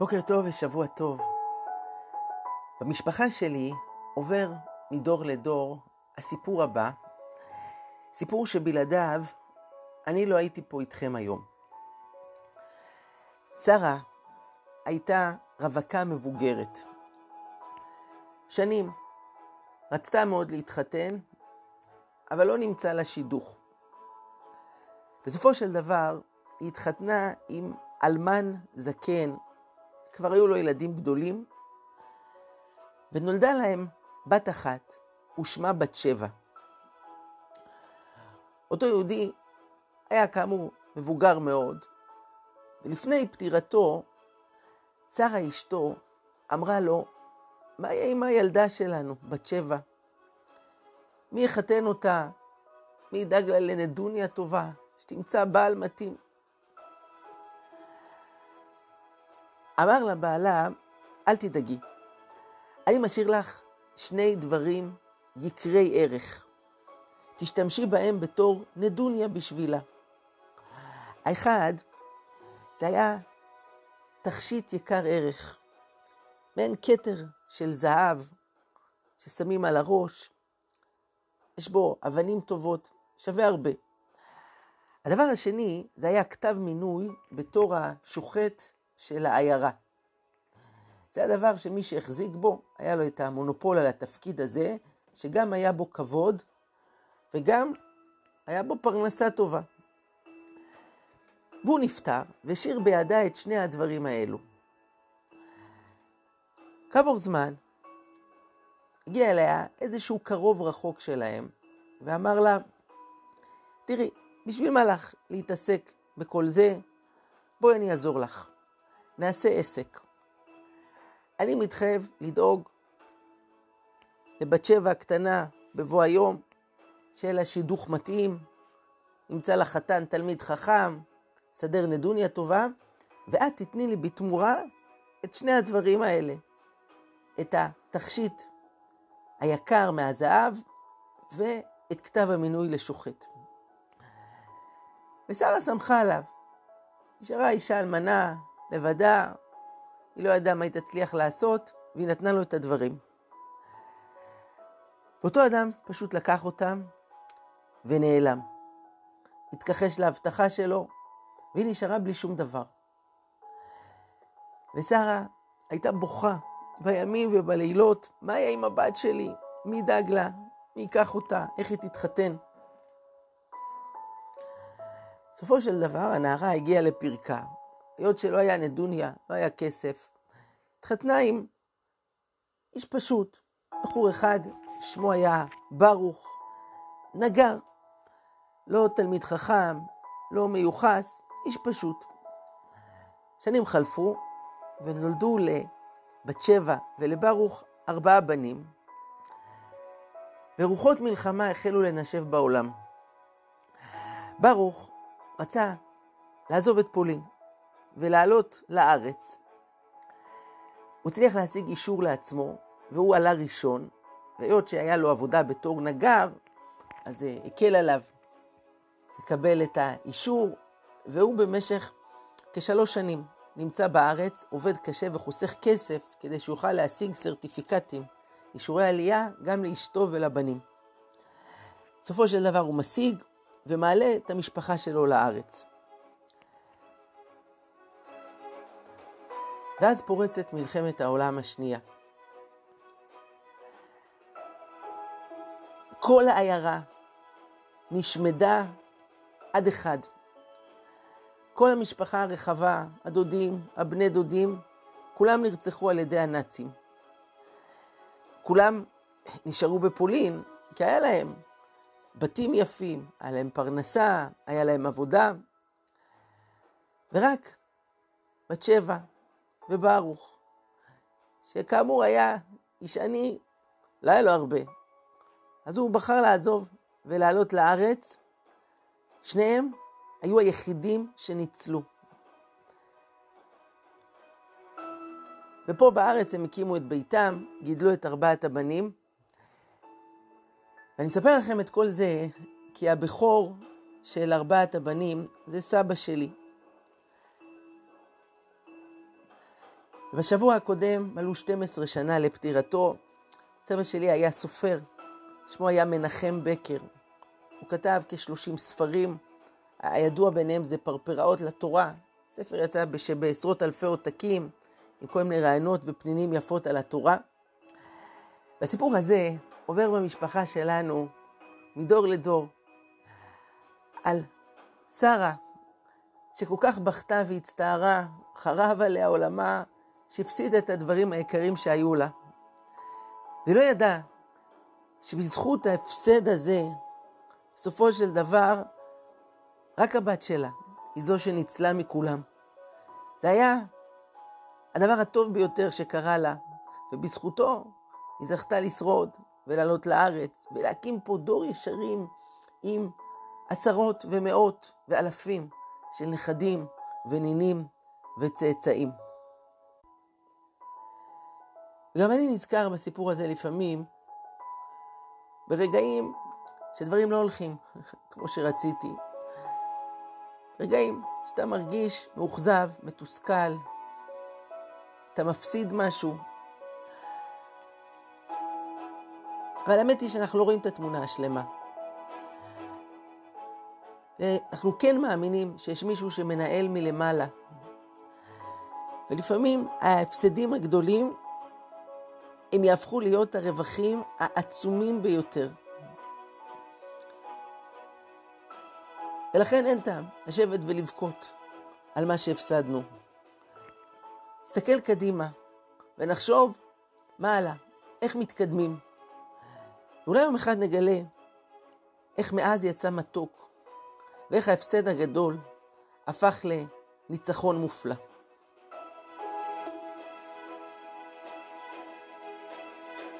בוקר טוב ושבוע טוב. במשפחה שלי עובר מדור לדור הסיפור הבא, סיפור שבלעדיו אני לא הייתי פה איתכם היום. שרה הייתה רווקה מבוגרת. שנים. רצתה מאוד להתחתן, אבל לא נמצא לה שידוך. בסופו של דבר, היא התחתנה עם אלמן זקן, כבר היו לו ילדים גדולים, ונולדה להם בת אחת, ושמה בת שבע. אותו יהודי היה כאמור מבוגר מאוד, ולפני פטירתו, שרה אשתו אמרה לו, מה יהיה עם הילדה שלנו, בת שבע? מי יחתן אותה? מי ידאג לה לנדוניה טובה? שתמצא בעל מתאים. אמר לבעלה, אל תדאגי, אני משאיר לך שני דברים יקרי ערך. תשתמשי בהם בתור נדוניה בשבילה. האחד, זה היה תכשיט יקר ערך, מעין כתר של זהב ששמים על הראש, יש בו אבנים טובות, שווה הרבה. הדבר השני, זה היה כתב מינוי בתור השוחט של העיירה. זה הדבר שמי שהחזיק בו, היה לו את המונופול על התפקיד הזה, שגם היה בו כבוד וגם היה בו פרנסה טובה. והוא נפטר והשאיר בידה את שני הדברים האלו. כעבור זמן, הגיע אליה איזשהו קרוב רחוק שלהם, ואמר לה, תראי, בשביל מה לך להתעסק בכל זה? בואי אני אעזור לך. נעשה עסק. אני מתחייב לדאוג לבת שבע הקטנה בבוא היום, שיהיה לה שידוך מתאים, נמצא לה חתן תלמיד חכם, סדר נדוניה טובה, ואת תתני לי בתמורה את שני הדברים האלה. את התכשיט היקר מהזהב ואת כתב המינוי לשוחט. ושרה שמחה עליו. נשארה אישה אלמנה, לבדה, היא לא ידעה מה היא תצליח לעשות, והיא נתנה לו את הדברים. ואותו אדם פשוט לקח אותם ונעלם. התכחש להבטחה שלו, והיא נשארה בלי שום דבר. ושרה הייתה בוכה בימים ובלילות, מה יהיה עם הבת שלי? מי ידאג לה? מי ייקח אותה? איך היא תתחתן? בסופו של דבר הנערה הגיעה לפרקה, היות שלא היה נדוניה, לא היה כסף, התחתנה עם איש פשוט, בחור אחד, שמו היה ברוך, נגר, לא תלמיד חכם, לא מיוחס, איש פשוט. שנים חלפו ונולדו לבת שבע ולברוך ארבעה בנים, ורוחות מלחמה החלו לנשב בעולם. ברוך רצה לעזוב את פולין ולעלות לארץ. הוא הצליח להשיג אישור לעצמו, והוא עלה ראשון, והיות שהיה לו עבודה בתור נגר, אז זה הקל עליו לקבל את האישור, והוא במשך כשלוש שנים נמצא בארץ, עובד קשה וחוסך כסף כדי שיוכל להשיג סרטיפיקטים, אישורי עלייה, גם לאשתו ולבנים. בסופו של דבר הוא משיג ומעלה את המשפחה שלו לארץ. ואז פורצת מלחמת העולם השנייה. כל העיירה נשמדה עד אחד. כל המשפחה הרחבה, הדודים, הבני דודים, כולם נרצחו על ידי הנאצים. כולם נשארו בפולין, כי היה להם בתים יפים, היה להם פרנסה, היה להם עבודה, ורק בת שבע וברוך, שכאמור היה איש עני, לא היה לו הרבה, אז הוא בחר לעזוב ולעלות לארץ. שניהם היו היחידים שניצלו. ופה בארץ הם הקימו את ביתם, גידלו את ארבעת הבנים. ואני אספר לכם את כל זה כי הבכור של ארבעת הבנים זה סבא שלי. בשבוע הקודם מלאו 12 שנה לפטירתו. סבא שלי היה סופר, שמו היה מנחם בקר. הוא כתב כ-30 ספרים, הידוע ביניהם זה פרפראות לתורה. ספר יצא בעשרות אלפי עותקים, עם כל מיני רעיונות ופנינים יפות על התורה. והסיפור הזה עובר במשפחה שלנו מדור לדור על שרה, שכל כך בכתה והצטערה, חרב עליה עולמה, שהפסידה את הדברים היקרים שהיו לה. ולא ידעה שבזכות ההפסד הזה, בסופו של דבר, רק הבת שלה היא זו שניצלה מכולם. זה היה הדבר הטוב ביותר שקרה לה, ובזכותו היא זכתה לשרוד ולעלות לארץ ולהקים פה דור ישרים עם עשרות ומאות ואלפים של נכדים ונינים וצאצאים. גם אני נזכר בסיפור הזה לפעמים ברגעים שדברים לא הולכים כמו שרציתי. רגעים שאתה מרגיש מאוכזב, מתוסכל, אתה מפסיד משהו. אבל האמת היא שאנחנו לא רואים את התמונה השלמה. אנחנו כן מאמינים שיש מישהו שמנהל מלמעלה. ולפעמים ההפסדים הגדולים הם יהפכו להיות הרווחים העצומים ביותר. ולכן אין טעם לשבת ולבכות על מה שהפסדנו. נסתכל קדימה ונחשוב מה הלאה, איך מתקדמים. ואולי יום אחד נגלה איך מאז יצא מתוק, ואיך ההפסד הגדול הפך לניצחון מופלא.